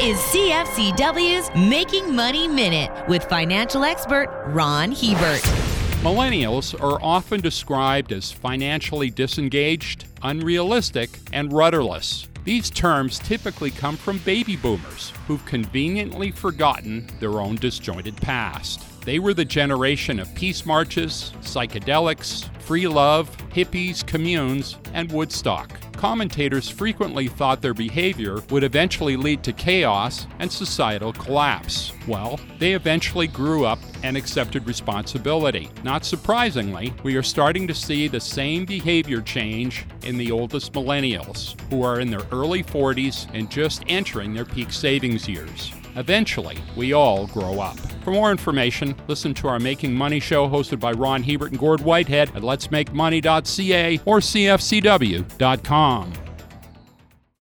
is CFCW's Making Money Minute with financial expert Ron Hebert. Millennials are often described as financially disengaged, unrealistic, and rudderless. These terms typically come from baby boomers who've conveniently forgotten their own disjointed past. They were the generation of peace marches, psychedelics, free love, hippies, communes, and Woodstock. Commentators frequently thought their behavior would eventually lead to chaos and societal collapse. Well, they eventually grew up and accepted responsibility. Not surprisingly, we are starting to see the same behavior change in the oldest millennials, who are in their early 40s and just entering their peak savings years. Eventually, we all grow up. For more information, listen to our Making Money show hosted by Ron Hebert and Gord Whitehead at letsmakemoney.ca or cfcw.com.